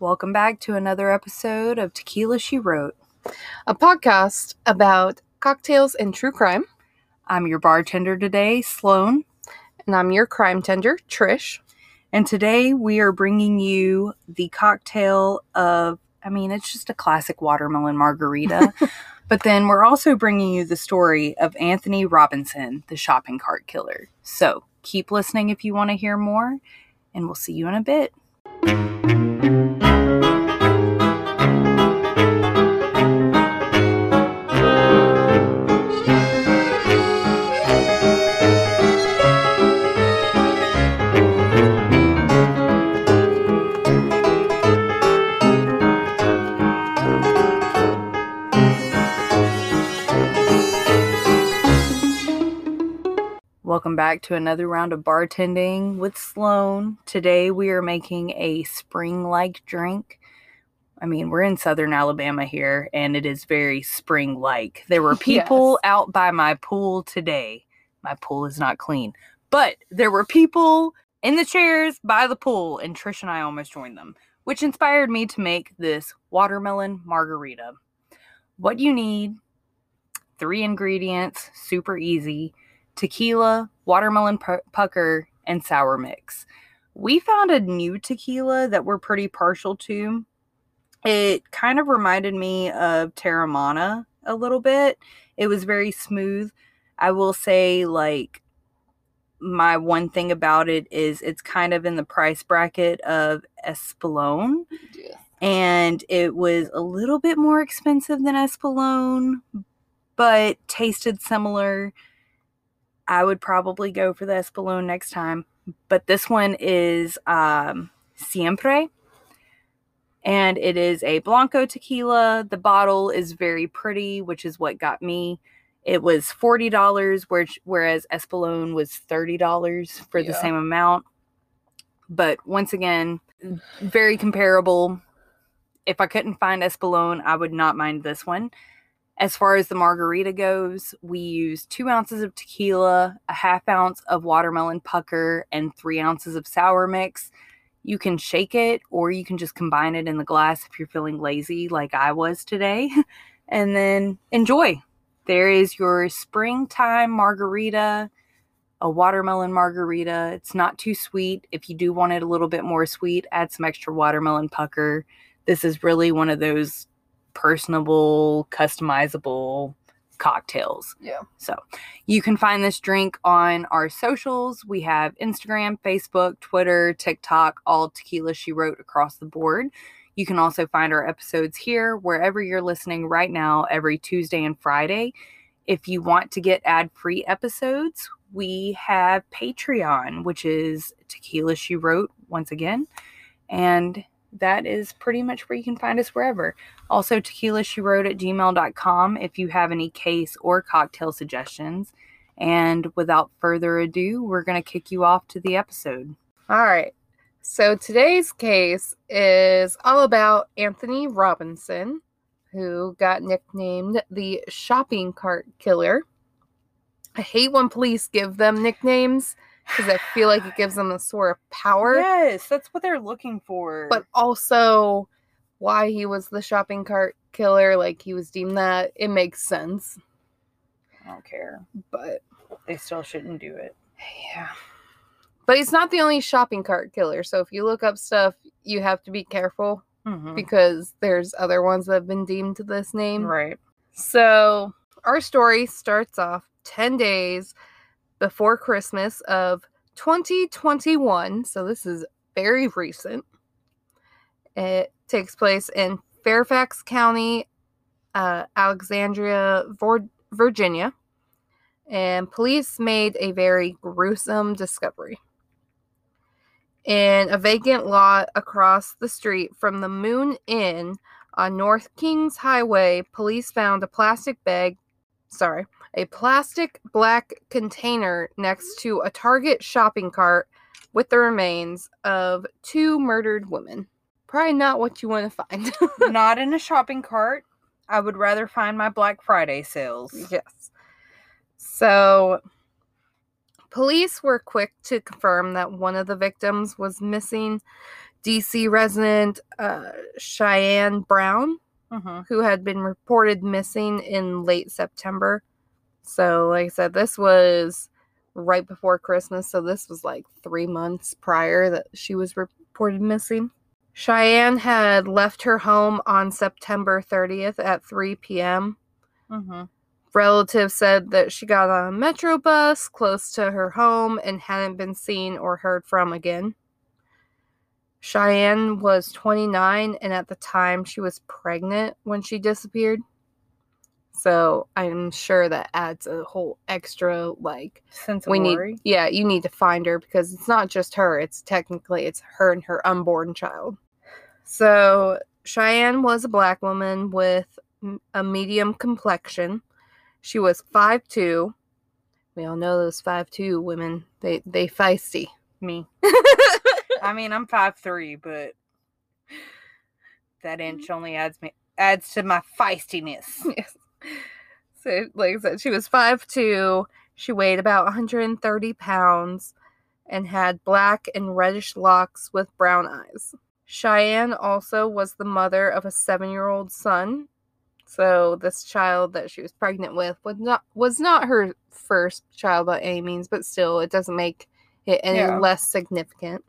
Welcome back to another episode of Tequila She Wrote. a podcast about cocktails and true crime. I'm your bartender today, Sloan, And I'm your crime tender, Trish. and today we are bringing you the cocktail of, I mean, it's just a classic watermelon margarita. but then we're also bringing you the story of Anthony Robinson, the shopping cart killer. So keep listening if you want to hear more, and we'll see you in a bit. Welcome back to another round of bartending with Sloan. Today we are making a spring like drink. I mean, we're in southern Alabama here and it is very spring like. There were people out by my pool today. My pool is not clean, but there were people in the chairs by the pool, and Trish and I almost joined them, which inspired me to make this watermelon margarita. What you need three ingredients, super easy tequila, watermelon pu- pucker, and sour mix. We found a new tequila that we're pretty partial to. It kind of reminded me of Teremana a little bit. It was very smooth. I will say, like, my one thing about it is it's kind of in the price bracket of Espolón and it was a little bit more expensive than Espolón, but tasted similar. I would probably go for the Espolón next time, but this one is um, Siempre, and it is a Blanco tequila. The bottle is very pretty, which is what got me. It was forty dollars, which whereas Espolón was thirty dollars for the same amount. But once again, very comparable. If I couldn't find Espolón, I would not mind this one. As far as the margarita goes, we use two ounces of tequila, a half ounce of watermelon pucker, and three ounces of sour mix. You can shake it or you can just combine it in the glass if you're feeling lazy, like I was today, and then enjoy. There is your springtime margarita, a watermelon margarita. It's not too sweet. If you do want it a little bit more sweet, add some extra watermelon pucker. This is really one of those personable, customizable cocktails. Yeah. So you can find this drink on our socials. We have Instagram, Facebook, Twitter, TikTok, all tequila she wrote across the board. You can also find our episodes here wherever you're listening right now every Tuesday and Friday. If you want to get ad free episodes, we have Patreon, which is Tequila She Wrote once again. And that is pretty much where you can find us wherever. Also, tequila she wrote at gmail.com if you have any case or cocktail suggestions. And without further ado, we're going to kick you off to the episode. All right. So today's case is all about Anthony Robinson, who got nicknamed the shopping cart killer. I hate when police give them nicknames because I feel like it gives them a sort of power, Yes, that's what they're looking for. but also why he was the shopping cart killer, like he was deemed that, it makes sense. I don't care. But They still shouldn't do it. Yeah. But he's not the only shopping cart killer. So if you look up stuff, you have to be careful Mhm. because there's other ones that have been deemed to this name. Right. So our story starts off 10 days before Christmas of 2021. So this is very recent. It takes place in Fairfax County, uh, Alexandria, Virginia. And police made a very gruesome discovery. In a vacant lot across the street from the Moon Inn on North Kings Highway, police found a plastic bag, sorry, a plastic black container next to a Target shopping cart with the remains of two murdered women. Probably not what you want to find. Not in a shopping cart. I would rather find my Black Friday sales. yes. So, police were quick to confirm that one of the victims was missing DC resident uh, Cheyenne Brown, Mm-hmm. who had been reported missing in late September. So, like I said, this was right before Christmas. So, this was like three months prior that she was reported missing. Cheyenne had left her home on September 30th at 3 p.m. Mm-hmm. Relatives said that she got on a metro bus close to her home and hadn't been seen or heard from again. Cheyenne was 29, and at the time she was pregnant when she disappeared. So I'm sure that adds a whole extra like Sense of we worry. need yeah you need to find her because it's not just her it's technically it's her and her unborn child so cheyenne was a black woman with a medium complexion she was 5'2 we all know those 5'2 women they they feisty Me. I mean, I'm five three, but that mm. inch only adds me adds to my feistiness. yes. So, like I said, she was 5'2. She weighed about 130 pounds and had black and reddish locks with brown eyes. Cheyenne also was the mother of a seven year old son. So, this child that she was pregnant with was not, was not her first child by any means, but still, it doesn't make it any Yeah. less significant.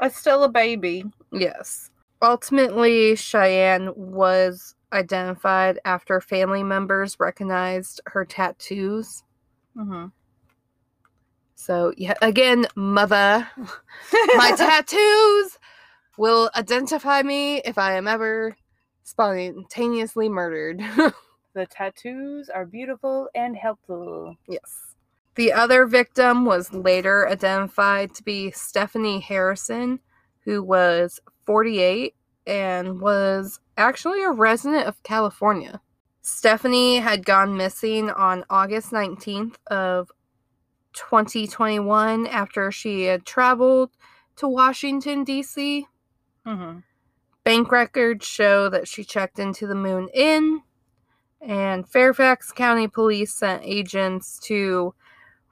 It's still a baby. Yes. Ultimately, Cheyenne was identified after family members recognized her tattoos. Mm-hmm. So, yeah, again, mother, my tattoos will identify me if I am ever spontaneously murdered. the tattoos are beautiful and helpful. yes. The other victim was later identified to be Stephanie Harrison, who was 48 and was actually a resident of California. Stephanie had gone missing on August 19th of 2021 after she had traveled to Washington D.C. Mm-hmm. Bank records show that she checked into the Moon Inn, and Fairfax County Police sent agents to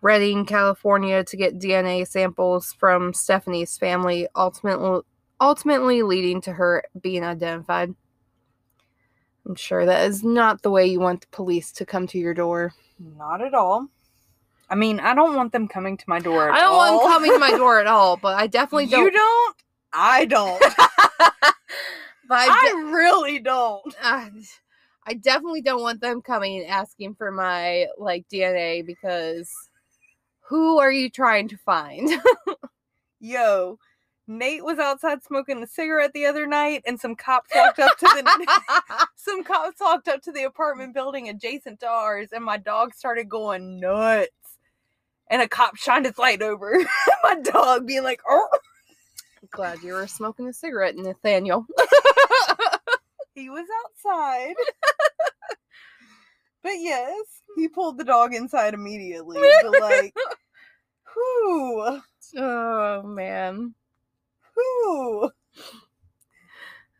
Redding, California to get DNA samples from Stephanie's family, ultimately, ultimately leading to her being identified. I'm sure that is not the way you want the police to come to your door. Not at all. I mean, I don't want them coming to my door. At I don't want them coming to my door at all, but I definitely don't. You don't. I don't. but I, I really don't. uh, I definitely don't want them coming and asking for my like DNA because who are you trying to find? Yo, Nate was outside smoking a cigarette the other night, and some cops walked up to the some cops walked up to the apartment building adjacent to ours, and my dog started going nuts. And a cop shined his light over my dog, being like, "Oh." Glad you were smoking a cigarette, Nathaniel. He was outside. but yes, he pulled the dog inside immediately. But like, who? oh man. Who?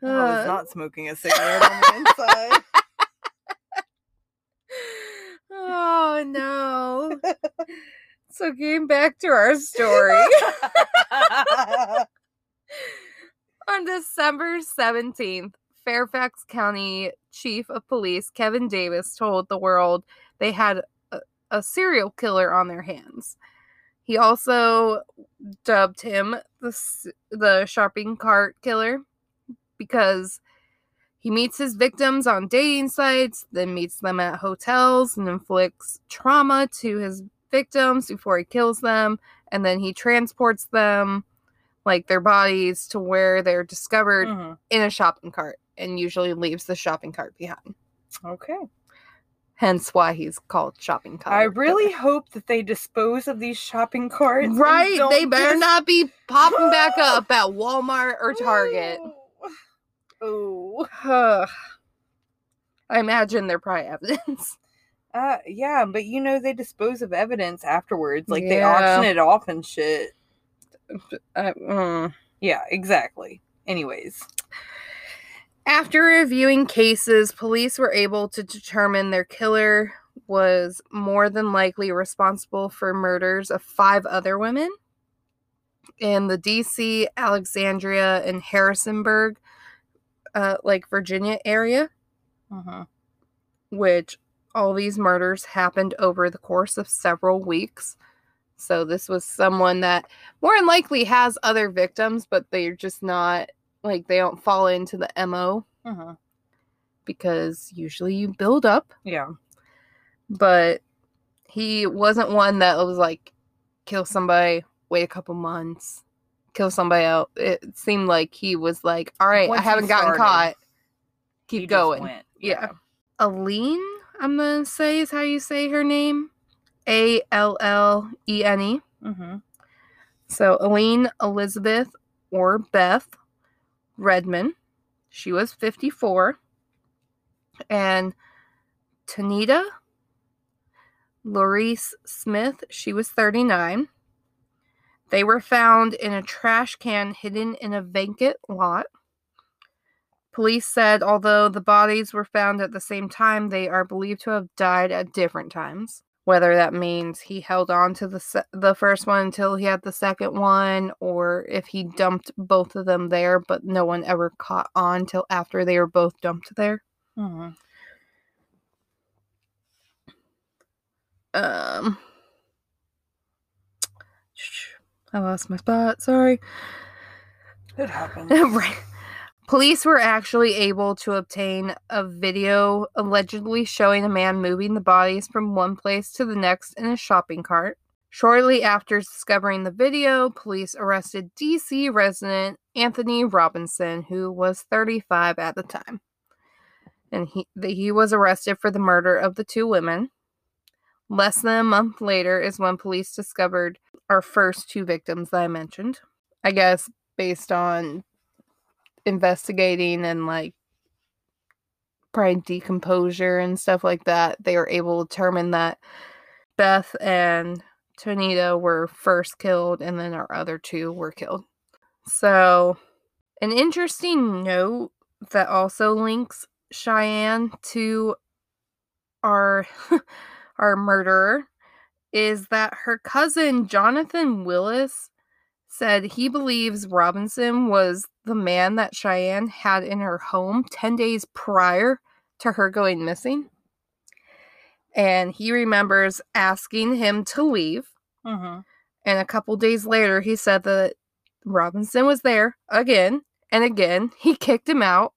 I was Uh, not smoking a cigarette on the inside. oh no. so getting back to our story. On December 17th, Fairfax County Chief of Police Kevin Davis told the world they had a, a serial killer on their hands. He also dubbed him the, the shopping cart killer because he meets his victims on dating sites, then meets them at hotels and inflicts trauma to his victims before he kills them, and then he transports them like their bodies to where they're discovered Mhm. in a shopping cart and usually leaves the shopping cart behind. Okay. Hence why he's called shopping cart. I really hope that they dispose of these shopping carts. Right? They better just- not be popping back up at Walmart or Target. Oh. Ugh. I imagine they're probably evidence. Uh, yeah, but you know they dispose of evidence afterwards, like they auction it off and shit. I- mm. Yeah, exactly. Anyways, After reviewing cases, police were able to determine their killer was more than likely responsible for murders of five other women in the DC, Alexandria, and Harrisonburg, uh, like Virginia area, Mm-hmm. which all these murders happened over the course of several weeks. So this was someone that more than likely has other victims, but they're just not like they don't fall into the MO Mm-hmm. because usually you build up, Yeah. but he wasn't one that was like kill somebody, wait a couple months, kill somebody out. It seemed like he was like, all right, Once I haven't gotten started, caught. Keep going. went. Yeah. Allene, I'm gonna say is how you say her name. A L L E N E. Mm-hmm. So Allene Elizabeth or Beth Redmon. She was 54. And Tonita Laurice Smith, she was 39. They were found in a trash can hidden in a vacant lot. Police said although the bodies were found at the same time, they are believed to have died at different times. Whether that means he held on to the se- the first one until he had the second one, or if he dumped both of them there, but no one ever caught on till after they were both dumped there. Mm-hmm. Um, I lost my spot. Sorry. It happened. right. Police were actually able to obtain a video allegedly showing a man moving the bodies from one place to the next in a shopping cart. Shortly after discovering the video, police arrested DC resident Anthony Robinson, who was 35 at the time. And he, he was arrested for the murder of the two women. Less than a month later is when police discovered our first two victims that I mentioned. I guess based on investigating and like probably decomposure and stuff like that, they were able to determine that Beth and Tonita were first killed and then our other two were killed. So, an interesting note that also links Cheyenne to our our murderer is that her cousin Jonathan Willis said he believes Robinson was the man that Cheyenne had in her home 10 days prior to her going missing. And he remembers asking him to leave. Mm-hmm. And a couple days later, he said that Robinson was there again and again. He kicked him out,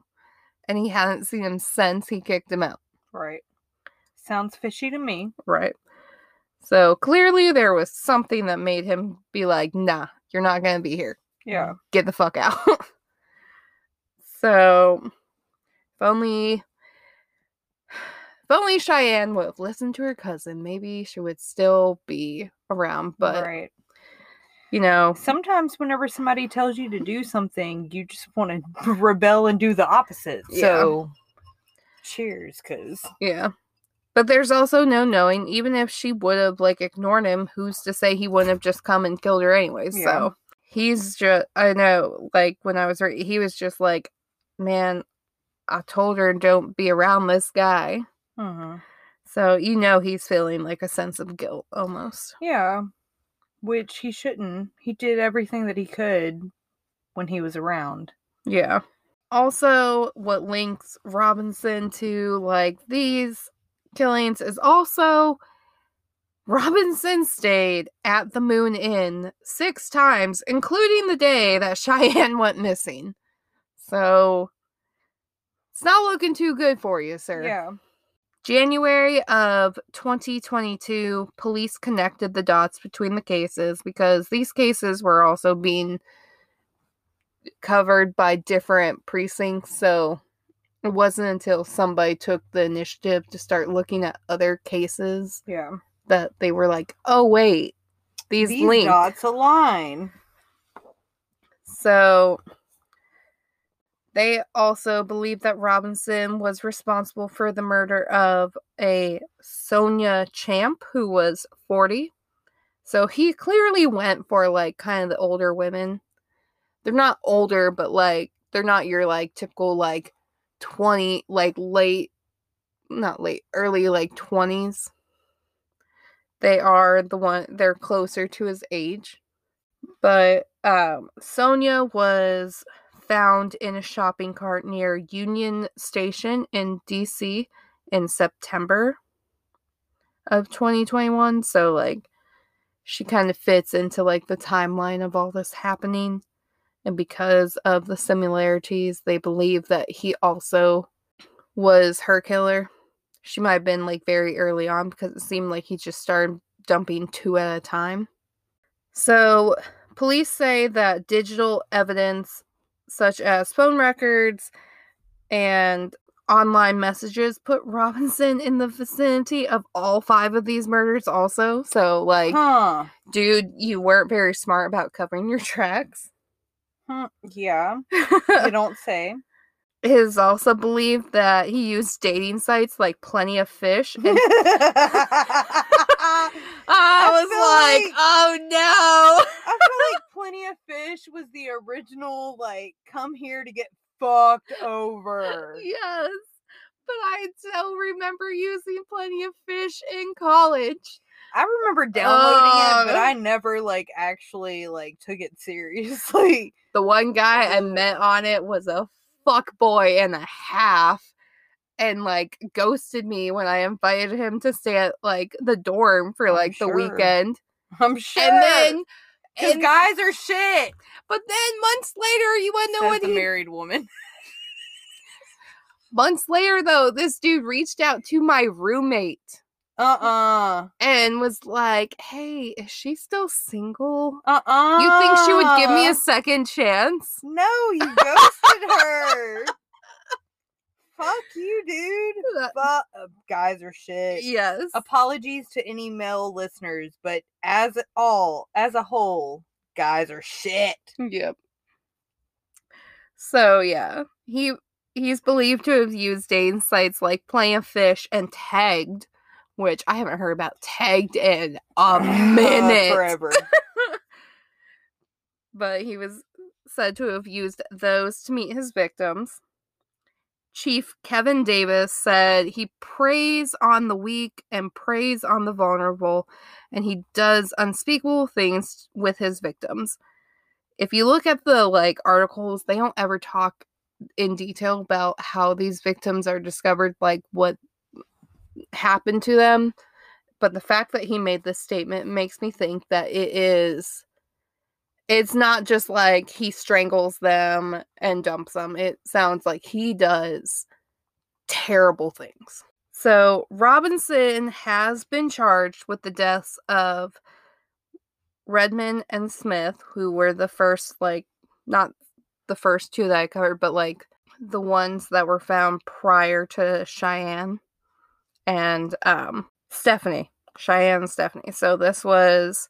and he hadn't seen him since he kicked him out. Right. Sounds fishy to me. Right. So clearly, there was something that made him be like, nah, you're not going to be here. Yeah. Get the fuck out. so, if only. If only Cheyenne would have listened to her cousin, maybe she would still be around. But, right. you know, Sometimes whenever somebody tells you to do something, you just want to rebel and do the opposite. Yeah. So cheers, cause Yeah. But there's also no knowing, even if she would have like ignored him, who's to say he wouldn't have just come and killed her anyway. Yeah. So he's just I know, like when I was re- he was just like, Man, I told her don't be around this guy. Mhm. So you know he's feeling like a sense of guilt almost. yeah. Which he shouldn't. He did everything that he could when he was around. Yeah. Also, what links Robinson to like these killings is also Robinson stayed at the Moon Inn six times, including the day that Cheyenne went missing. So it's not looking too good for you, sir. Yeah. January of 2022, police connected the dots between the cases because these cases were also being covered by different precincts. So it wasn't until somebody took the initiative to start looking at other cases Yeah. that they were like, oh, wait, these, These link. dots align. So they also believe that Robinson was responsible for the murder of a Sonia Champ who was 40. So he clearly went for like kind of the older women. They're not older, but like they're not your like typical like 20 like late not late, early like 20s. They are the one they're closer to his age. But Um, Sonia was found in a shopping cart near Union Station in DC in September of 2021. So, like, she kind of fits into like the timeline of all this happening. And because of the similarities, they believe that he also was her killer. She might have been like very early on because it seemed like he just started dumping two at a time. So, police say that digital evidence, such as phone records and online messages, put Robinson in the vicinity of all five of these murders, also. So, like, Huh. dude, you weren't very smart about covering your tracks. Huh. Yeah. You don't say. It is also believed that he used dating sites like Plenty of Fish. And I was like, like- oh no. I feel like Plenty of Fish was the original, like, come here to get fucked over. yes. But I still remember using Plenty of Fish in college. I remember downloading it, but Uh. I never, like, actually, like, took it seriously. The one guy I met on it was a fuck boy and a half. And like ghosted me when I invited him to stay at like the dorm for I'm like the sure. weekend. I'm sure. And then because guys are shit. but then months later, you wanna know what the he married woman. months later though, this dude reached out to my roommate Uh-uh. and was like, Hey, is she still single? Uh-uh. You think she would give me a second chance? No, you ghosted her. Fuck you, dude. That- Fuck. uh, guys are shit. Yes. Apologies to any male listeners, but as a- all, as a whole, guys are shit. Yep. So yeah, he he's believed to have used dating sites like Plenty of Fish and Tagged, which I haven't heard about Tagged in a minute. Forever. But he was said to have used those to meet his victims. Chief Kevin Davis said he preys on the weak and preys on the vulnerable, and he does unspeakable things with his victims. If you look at the like articles, they don't ever talk in detail about how these victims are discovered, like what happened to them. But the fact that he made this statement makes me think that it is it's not just like he strangles them and dumps them. It sounds like he does terrible things. So, Robinson has been charged with the deaths of Redmond and Smith, who were the first, like, not the first two that I covered, but like the ones that were found prior to Cheyenne and um, Stephanie. Cheyenne Stephanie. So, this was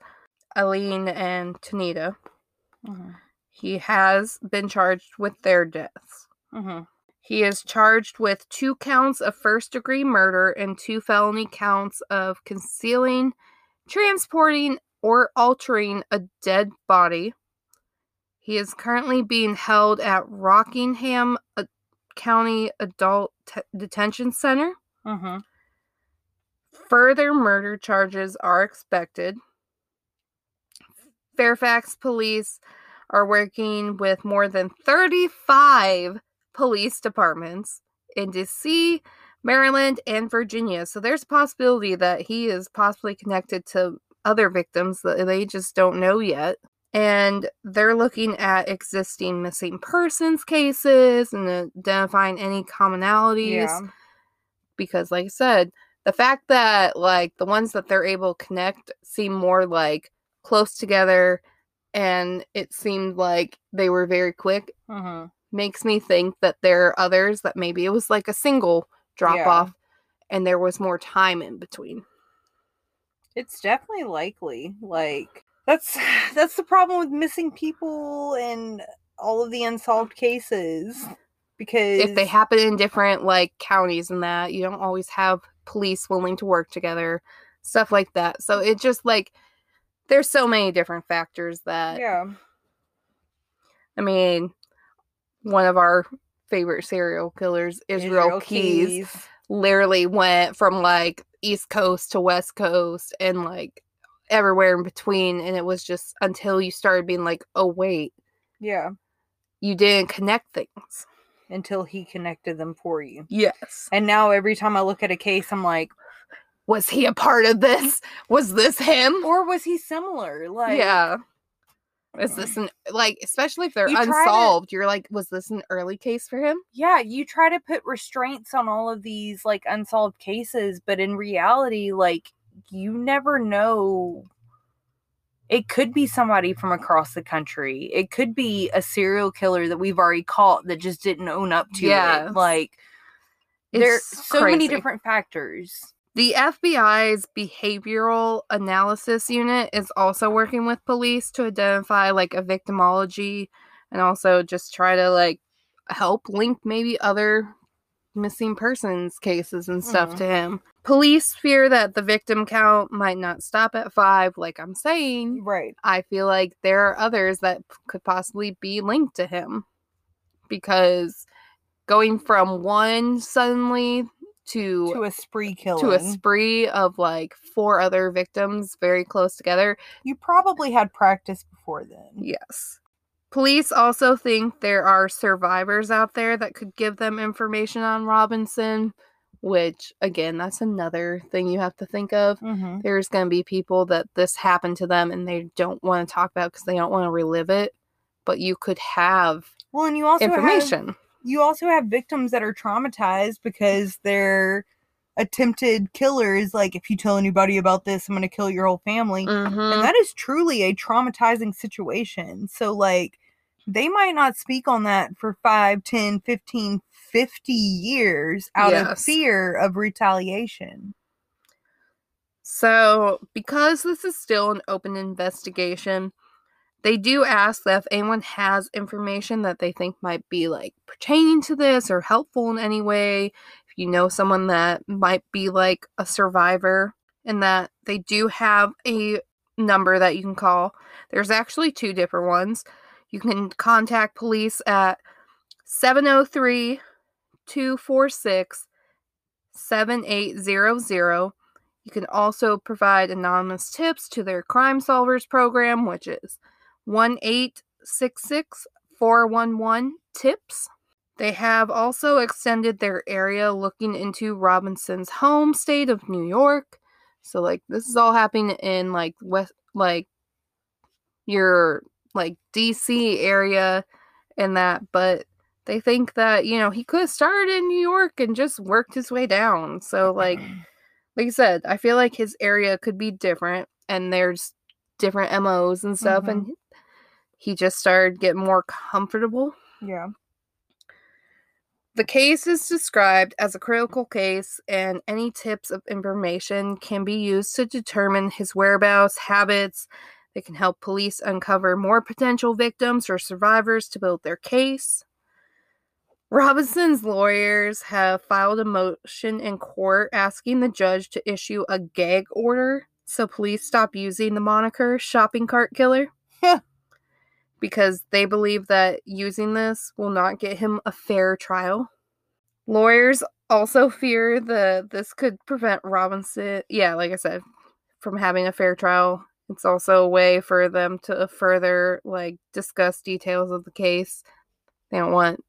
Allene and Tonita. Mhm, He has been charged with their deaths. mhm. He is charged with two counts of first degree murder and two felony counts of concealing, transporting, or altering a dead body. He is currently being held at Rockingham uh, County Adult Te- Detention Center. Mhm. Further murder charges are expected. Fairfax police are working with more than 35 police departments in DC, Maryland, and Virginia. So there's a possibility that he is possibly connected to other victims that they just don't know yet. And they're looking at existing missing persons cases and identifying any commonalities Yeah. because like i said the fact that like the ones that they're able to connect seem more like close together and it seemed like they were very quick Mhm. makes me think that there are others that maybe it was like a single drop Yeah. off and there was more time in between It's definitely likely. Like that's that's the problem with missing people and all of the unsolved cases. Because if they happen in different like counties and that you don't always have police willing to work together stuff like that. So it just like there's so many different factors that yeah. I mean, one of our favorite serial killers, Israel, Keyes, literally went from like East Coast to West Coast and like everywhere in between and it was just until you started being like oh wait. Yeah. you didn't connect things Until he connected them for you. yes And now every time I look at a case, I'm like, was he a part of this was this him or was he similar? Like, yeah is this an like especially if they're You try to- unsolved you're like was this an early case for him yeah, you try to put restraints on all of these like unsolved cases, but in reality, like you never know. It could be somebody from across the country. It could be a serial killer that we've already caught that just didn't own up to Yes. it. Like there's so many different factors. The FBI's behavioral analysis unit is also working with police to identify like a victimology and also just try to like help link maybe other missing persons cases and stuff Mhm. to him. Police fear that the victim count might not stop at 5 like I'm saying. Right. I feel like there are others that could possibly be linked to him because going from one suddenly to To a spree killing. to a spree of like four other victims very close together. you probably had practice before then. Yes. Police also think there are survivors out there that could give them information on Robinson, which again, that's another thing you have to think of. Mm-hmm. There's going to be people that this happened to them and they don't want to talk about because they don't want to relive it, but you could have Well, and you also have information. you also have victims that are traumatized because they're attempted killers. Like, if you tell anybody about this, I'm going to kill your whole family. Mhm. And that is truly a traumatizing situation. So, like, they might not speak on that for 5, 10, 15, 50 years out of fear of retaliation. So, because this is still an open investigation, they do ask that if anyone has information that they think might be like pertaining to this or helpful in any way, you know someone that might be like a survivor, and that they do have a number that you can call. There's actually two different ones. You can contact police at 703 246 7800. You can also provide anonymous tips to their Crime Solvers program, which is 1 866 411 TIPS. They have also extended their area looking into Robinson's home state of New York. So, like, this is all happening in like West, like your like DC area and that, but they think that, you know, he could have started in New York and just worked his way down. So, like, like I said, I feel like his area could be different and there's different MOs and stuff and mm-hmm. he just started getting more comfortable. Yeah. The case is described as a critical case and any tips of information can be used to determine his whereabouts, habits. They can help police uncover more potential victims or survivors to build their case. Robinson's lawyers have filed a motion in court asking the judge to issue a gag order so police stop using the moniker shopping cart killer. Because they believe that using this will not get him a fair trial. Lawyers also fear that this could prevent Robinson, yeah, like I said, from having a fair trial. It's also a way for them to further like discuss details of the case. They don't want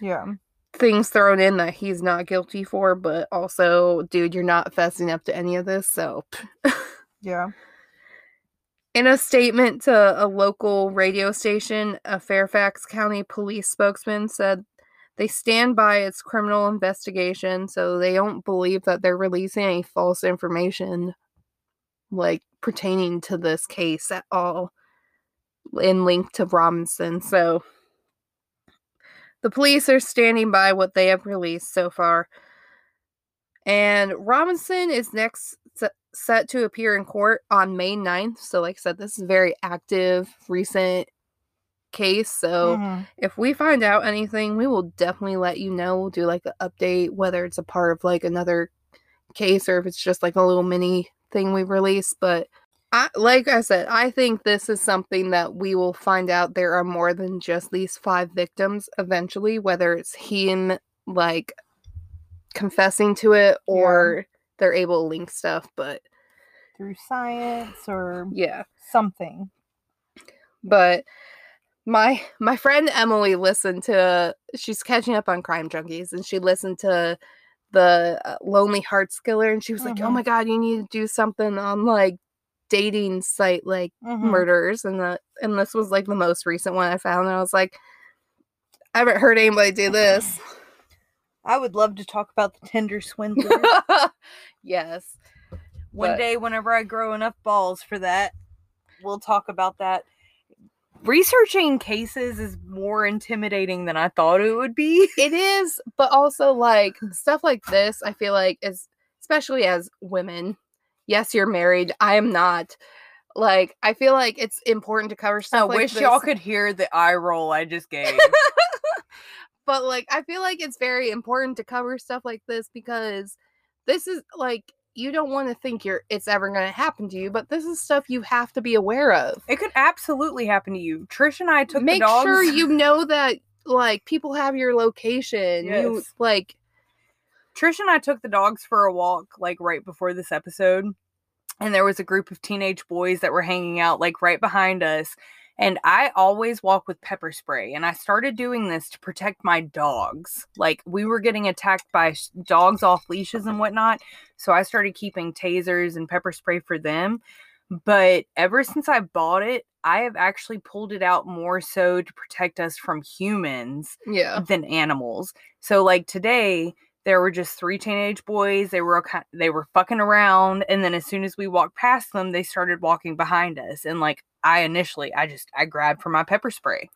Yeah. things thrown in that he's not guilty for, but also, dude, you're not fessing up to any of this, so Yeah. In a statement to a local radio station, a Fairfax County police spokesman said they stand by its criminal investigation, so they don't believe that they're releasing any false information like pertaining to this case at all in link to Robinson. So the police are standing by what they have released so far. And Robinson is next set to appear in court on May 9th. So, like I said, this is a very active, recent case. So, Mhm. if we find out anything, we will definitely let you know. We'll do like an update, whether it's a part of like another case or if it's just like a little mini thing we release. But I, like I said, I think this is something that we will find out there are more than just these five victims eventually, whether it's him like confessing to it or they're able to link stuff. But through science or Yeah. something. But my my friend Emily listened to she's catching up on Crime Junkies and she listened to the uh, Lonely Hearts Killer and she was like, "Oh Mhm. my god, you need to do something on like dating site like Mhm. murders." And the and this was like the most recent one I found and I was like, I haven't heard anybody do this. I would love to talk about the Tinder swindler. Yes. One But- day, whenever I grow enough balls for that, we'll talk about that. Researching cases is more intimidating than I thought it would be. It is, but also like stuff like this, I feel like is especially as women. Yes, you're married. I am not. Like, I feel like it's important to cover I stuff like wish this. y'all could hear the eye roll I just gave. but like I feel like it's very important to cover stuff like this because this is like you don't want to think you're it's ever going to happen to you, but this is stuff you have to be aware of. it could absolutely happen to you. Trish and I took Make the dogs. sure you know that like people have your location. You Yes. like Trish and I took the dogs for a walk like right before this episode. And there was a group of teenage boys that were hanging out like right behind us. And I always walk with pepper spray. And I started doing this to protect my dogs. Like we were getting attacked by sh- dogs off leashes and whatnot. So I started keeping tasers and pepper spray for them. But ever since I bought it, I have actually pulled it out more so to protect us from humans yeah. than animals. So like today, there were just three teenage boys. They were they were fucking around, and then as soon as we walked past them, they started walking behind us. And like I initially, I just I grabbed for my pepper spray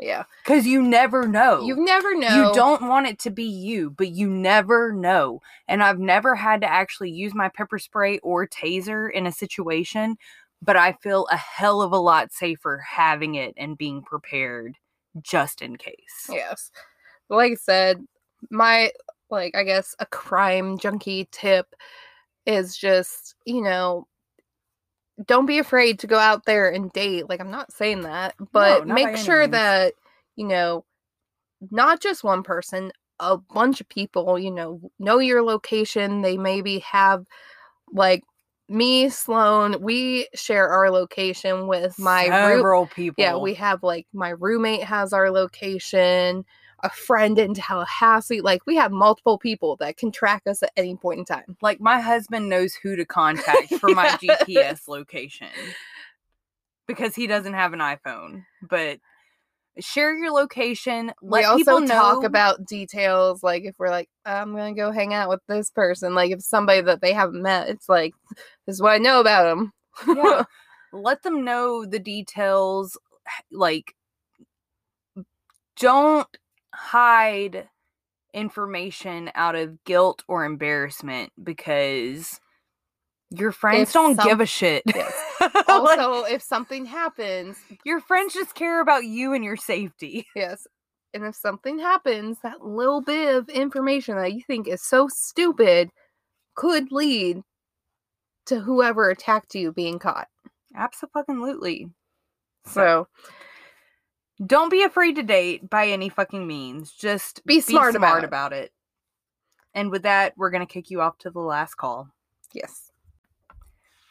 Yeah. because you never know. You never know. You don't want it to be you, but you never know. And I've never had to actually use my pepper spray or taser in a situation, but I feel a hell of a lot safer having it and being prepared just in case. Yes. Like I said, my like I guess a crime junkie tip is just, you know, don't be afraid to go out there and date. Like I'm not saying that, but by make sure means. that, you know, not just one person, a bunch of people, you know, know your location. They maybe have like me, Sloan, we share our location with my several people. yeah, we have like my roommate has our location, a friend in Tallahassee. Like we have multiple people that can track us at any point in time. like my husband knows who to contact for my GPS location because he doesn't have an iPhone. But share your location. Let we also people talk about details. Like if we're like, I'm gonna go hang out with this person. Like if somebody that they haven't met, it's like this is what I know about them. yeah, let them know the details. Like, don't hide information out of guilt or embarrassment because your friends If don't some- give a shit. Yes. Like, also, if something happens, your friends just care about you and your safety. yes. And if something happens, that little bit of information that you think is so stupid could lead to whoever attacked you being caught. Absolutely. So don't be afraid to date by any fucking means. Just Be smart about it. about it. And with that, we're gonna kick you off to the last call. yes.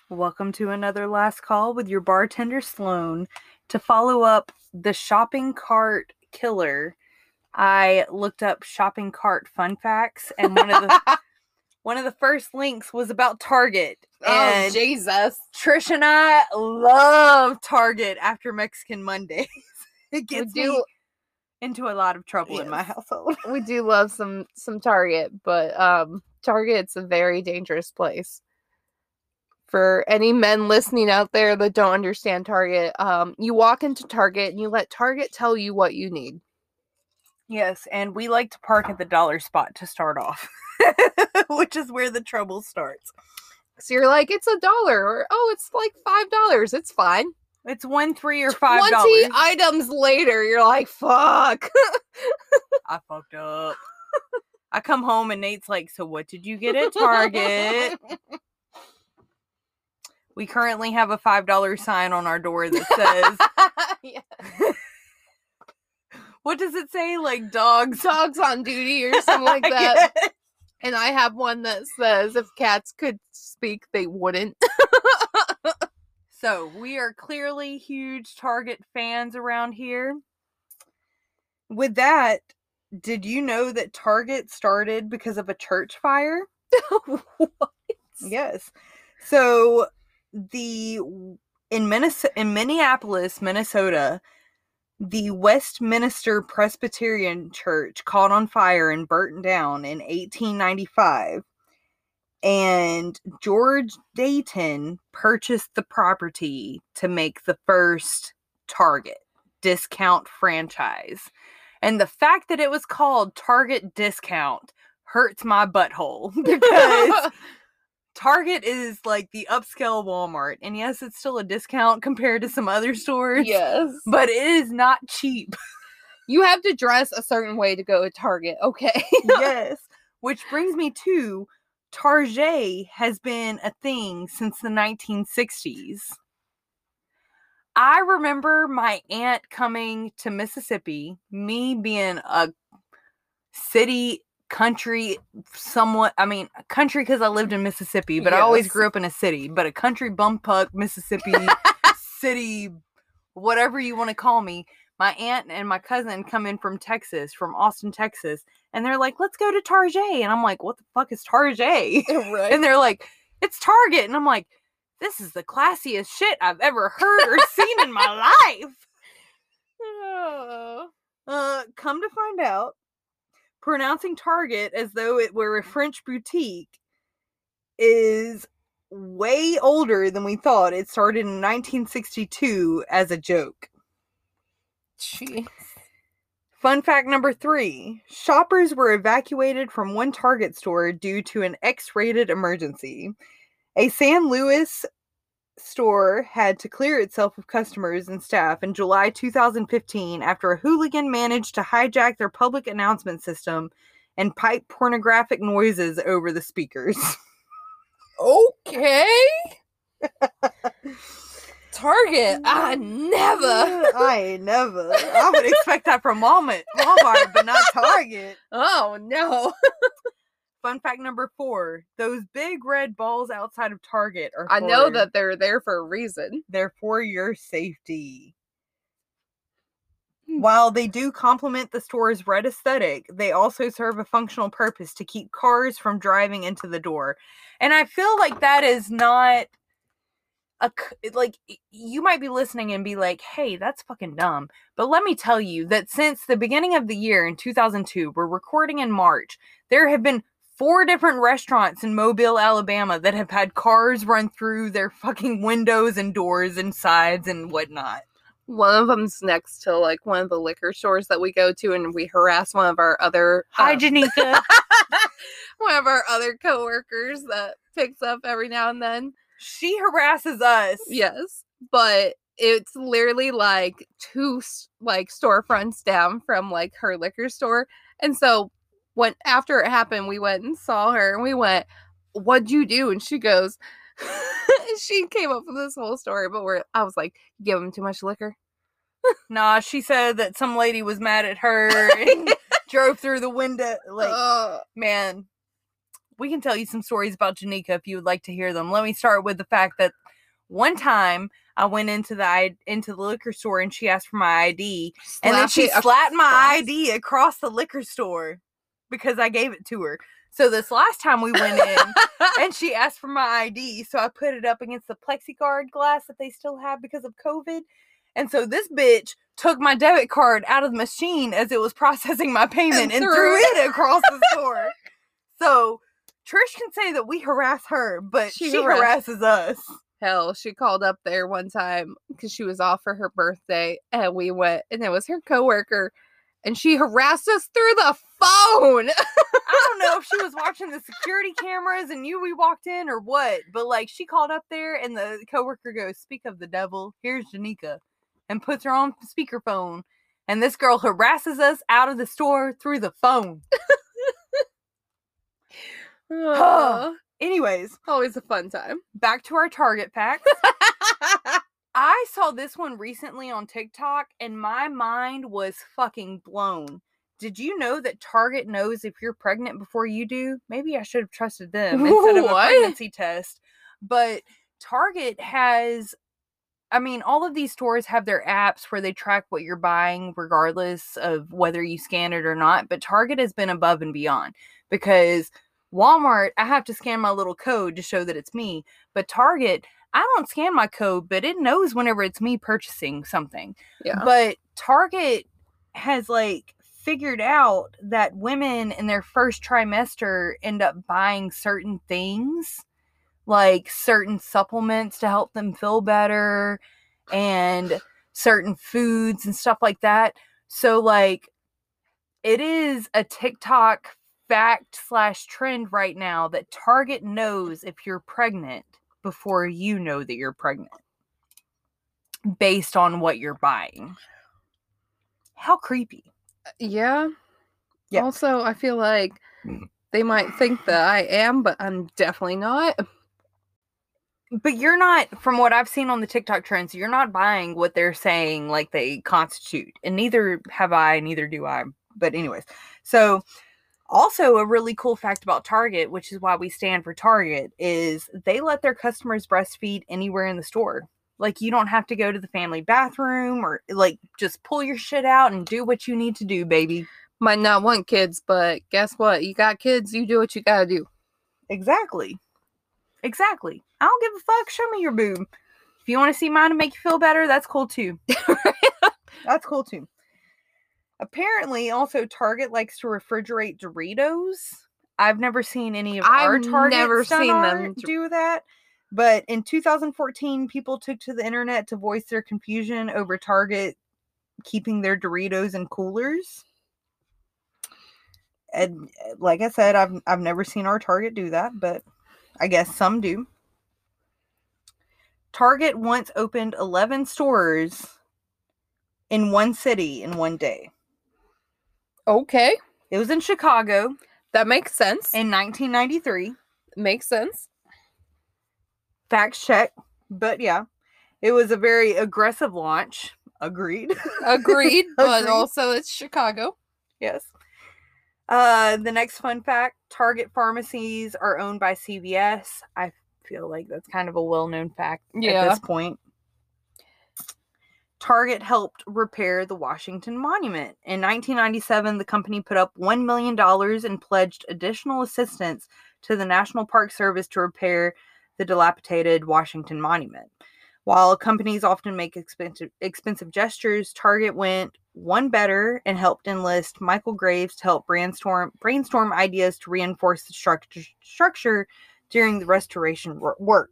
Welcome to another last call with your bartender Sloan. To follow up the shopping cart killer, I looked up shopping cart fun facts, and one of the one of the first links was about Target. oh Jesus. Trish and I love Target after Mexican Mondays. it We gets do me into a lot of trouble in my household. we do love some some Target, but um Target's a very dangerous place. For any men listening out there that don't understand Target, um, you walk into Target and you let Target tell you what you need. Yes, and we like to park at the dollar spot to start off, which is where the trouble starts. So you're like, it's a dollar, or oh, it's like five dollars. It's fine. It's one, three, or five Twenty dollars. items later, you're like, fuck. I fucked up. I come home and Nate's like, "So what did you get at Target?" we currently have a five dollar sign on our door that says, "What does it say?" Like dogs. Dogs on duty or something like that. And I have one that says if cats could speak, they wouldn't. So we are clearly huge Target fans around here. With that, did you know that Target started because of a church fire? what? Yes. So the in Minnesota, in Minneapolis, Minnesota, the Westminster Presbyterian Church caught on fire and burnt down in 1895. And George Dayton purchased the property to make the first Target discount franchise. And the fact that it was called Target Discount hurts my butthole because Target is like the upscale Walmart. And yes, it's still a discount compared to some other stores, yes. but it is not cheap. You have to dress a certain way to go to Target. Okay. yes. Which brings me to Target has been a thing since the 1960s. I remember my aunt coming to Mississippi, me being a city country somewhat i mean country because i lived in mississippi but i always grew up in a city but a country bumpuck mississippi city whatever you want to call me my aunt and my cousin come in from texas from austin texas and they're like let's go to target and i'm like what the fuck is target right. and they're like it's target and i'm like this is the classiest shit i've ever heard or seen in my life Oh. uh, come to find out, pronouncing Target as though it were a French boutique is way older than we thought. It started in 1962 as a joke. Jeez. Fun fact number three shoppers were evacuated from one Target store due to an X rated emergency. A San Luis store had to clear itself of customers and staff in July 2015 after a hooligan managed to hijack their public announcement system and pipe pornographic noises over the speakers. Okay. Target. I never. I ain't never. I would expect that from Walmart, Walmart, but not Target. Oh no. Fun fact number four: those big red balls outside of Target are. I know that they're there for a reason. they're for your safety. Hmm. While they do complement the store's red aesthetic, they also serve a functional purpose to keep cars from driving into the door. And I feel like that is not a like you might be listening and be like, "Hey, that's fucking dumb." But let me tell you that since the beginning of the year in 2002, we're recording in March, there have been four different restaurants in Mobile, Alabama that have had cars run through their fucking windows and doors and sides and whatnot. One of them's next to like one of the liquor stores that we go to, and we harass one of our other Hi, um, Janika. one of our other coworkers that picks up every now and then. She harasses us. Yes, but it's literally like two like storefronts down from like her liquor store, and so when after it happened, we went and saw her, and we went, "What'd you do?" And she goes. she came up with this whole story, but we're I was like, give him too much liquor." Nah, she said that some lady was mad at her and drove through the window. Like, Ugh. man, we can tell you some stories about Janika if you would like to hear them. Let me start with the fact that one time I went into the into the liquor store and she asked for my ID, and then she slapped my. ID across the liquor store because I gave it to her. So this last time we went in, and she asked for my ID, so I put it up against the plexiguard glass that they still have because of COVID. And so this bitch took my debit card out of the machine as it was processing my payment and, threw threw it. it across the store. So Trish can say that we harass her, but She she, harass- harasses us. Hell, she called up there one time because she was off for her birthday, and we went, and it was her coworker, and she harassed us through the phone. I don't know if she was watching the security cameras and knew we walked in or what, but like she called up there and the coworker goes, "Speak of the devil, here's Janika," and puts her on speakerphone. And this girl harasses us out of the store through the phone. Ugh. Anyways, Always a fun time. back to our Target facts. I saw this one recently on TikTok and my mind was fucking blown. Did you know that Target knows if you're pregnant before you do? Maybe I should have trusted them instead of a pregnancy test. But Target has I mean, all of these stores have their apps where they track what you're buying, regardless of whether you scan it or not. But Target has been above and beyond because Walmart, I have to scan my little code to show that it's me. But Target, I don't scan my code, but it knows whenever it's me purchasing something. Yeah. But Target has like figured out that women in their first trimester end up buying certain things like certain supplements to help them feel better and certain foods and stuff like that. So like it is a TikTok fact slash trend right now that Target knows if you're pregnant before you know that you're pregnant based on what you're buying. How creepy. Uh, yeah. Yeah. Also, I feel like mm. they might think that I am, but I'm definitely not. But you're not, from what I've seen on the TikTok trends, you're not buying what they're saying like they constitute. And neither have I, neither do I. But, anyways, so also a really cool fact about Target, which is why we stand for Target, is they let their customers breastfeed anywhere in the store. Like, you don't have to go to the family bathroom or like just pull your shit out and do what you need to do, baby. Might not want kids, but guess what? You got kids, you do what you gotta do. Exactly. Exactly. I don't give a fuck. Show me your boob. If you want to see mine and make you feel better, that's cool too. that's cool too. Apparently, also Target likes to refrigerate Doritos. I've never seen any of our I've Target never seen them. do that. But in 2014, people took to the internet to voice their confusion over Target keeping their Doritos in coolers. And uh, like I said, I've I've never seen our Target do that, but I guess some do. Target once opened 11 stores in one city in one day. Okay. It was in Chicago That makes sense. in 1993. makes sense. Facts check. But yeah, it was a very aggressive launch. Agreed. Agreed, but Agreed. also it's Chicago. yes. Uh, the next fun fact Target pharmacies are owned by CVS. I feel like that's kind of a well known fact at Yeah. this point. Target helped repair the Washington Monument. In 1997, the company put up $1 million and pledged additional assistance to the National Park Service to repair the dilapidated Washington Monument. While companies often make expensive, expensive gestures, Target went one better and helped enlist Michael Graves to help brainstorm brainstorm ideas to reinforce the structure structure during the restoration work.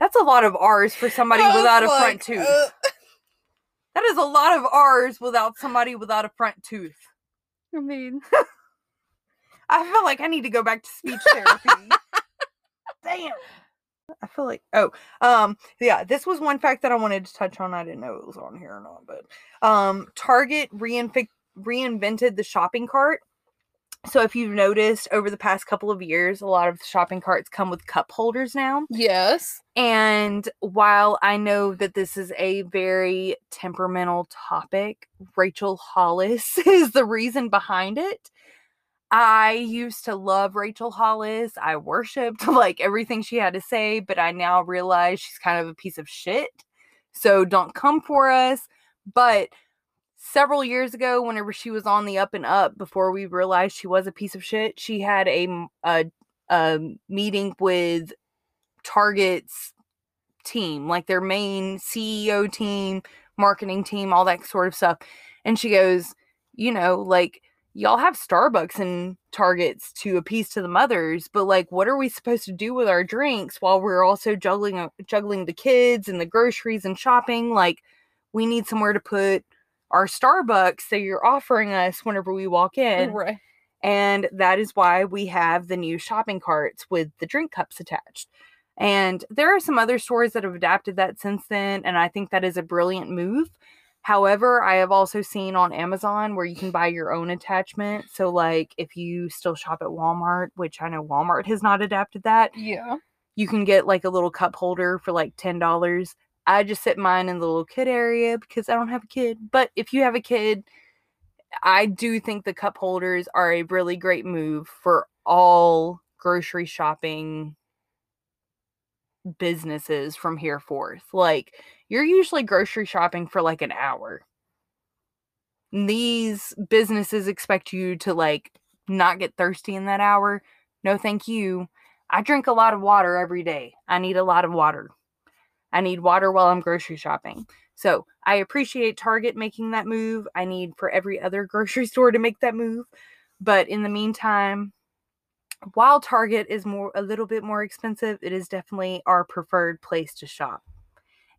That's a lot of R's for somebody without a front tooth. uh, That is a lot of R's without somebody without a front tooth. I mean, I feel like I need to go back to speech therapy. Damn. I feel like oh um yeah this was one fact that I wanted to touch on I didn't know it was on here or not but um Target reinvent reinvented the shopping cart so if you've noticed over the past couple of years a lot of shopping carts come with cup holders now yes. And while I know that this is a very temperamental topic, Rachel Hollis is the reason behind it. I used to love Rachel Hollis. I worshiped like everything she had to say, but I now realize she's kind of a piece of shit. So don't come for us. But several years ago, whenever she was on the up and up, before we realized she was a piece of shit, she had a a meeting with Target's team, like their main CEO team, marketing team, all that sort of stuff. And she goes, you know, like y'all have Starbucks and Targets to appease to the mothers, but like what are we supposed to do with our drinks while we're also juggling uh, juggling the kids and the groceries and shopping? Like we need somewhere to put our Starbucks that you're offering us whenever we walk in. right. And that is why we have the new shopping carts with the drink cups attached. And there are some other stores that have adapted that since then. And I think that is a brilliant move. However, I have also seen on Amazon where you can buy your own attachment. So, like, if you still shop at Walmart, which I know Walmart has not adapted that, Yeah. you can get like a little cup holder for like $10. I just set mine in the little kid area because I don't have a kid. But if you have a kid, I do think the cup holders are a really great move for all grocery shopping businesses from here forth. Like, you're usually grocery shopping for like an hour. These businesses expect you to like not get thirsty in that hour. No, thank you. I drink a lot of water every day. I need a lot of water. I need water while I'm grocery shopping. So I appreciate Target making that move. I need for every other grocery store to make that move. But in the meantime, while Target is more a little bit more expensive, it is definitely our preferred place to shop.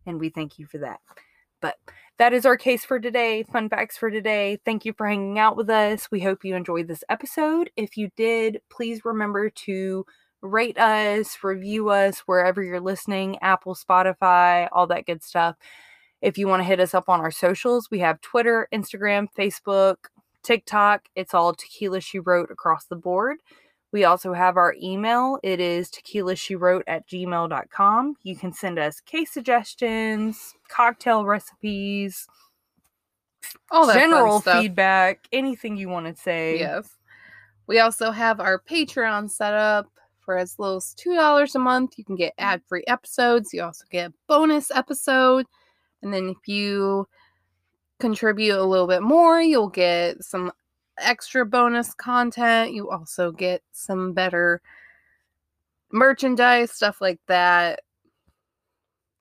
And we thank you for that. But that is our case for today. Fun facts for today. Thank you for hanging out with us. We hope you enjoyed this episode. If you did, please remember to rate us, review us wherever you're listening Apple, Spotify, all that good stuff. If you want to hit us up on our socials, we have Twitter, Instagram, Facebook, TikTok. It's all Tequila She Wrote across the board. We also have our email. It is tequila she wrote at gmail.com. You can send us case suggestions, cocktail recipes, All that general feedback, anything you want to say. Yes. We also have our Patreon set up for as little as $2 a month. You can get mm. ad free episodes. You also get a bonus episode. And then if you contribute a little bit more, you'll get some extra bonus content. You also get some better merchandise, stuff like that.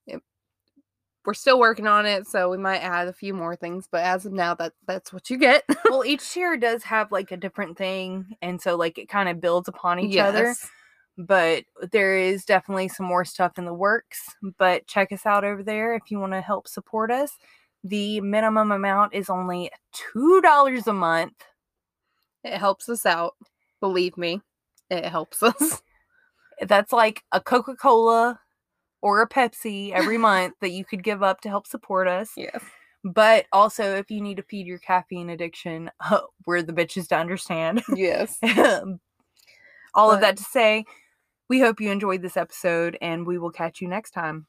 It- We're still working on it, so we might add a few more things, but as of now, that that's what you get. well, each tier does have like a different thing. And so, like, it kind of builds upon each other. But there is definitely some more stuff in the works. But check us out over there if you want to help support us. The minimum amount is only $2 a month. It helps us out. Believe me, it helps us. That's like a Coca Cola or a Pepsi every month that you could give up to help support us. yes. But also, if you need to feed your caffeine addiction, we're the bitches to understand. Yes. All of that to say, we hope you enjoyed this episode and we will catch you next time.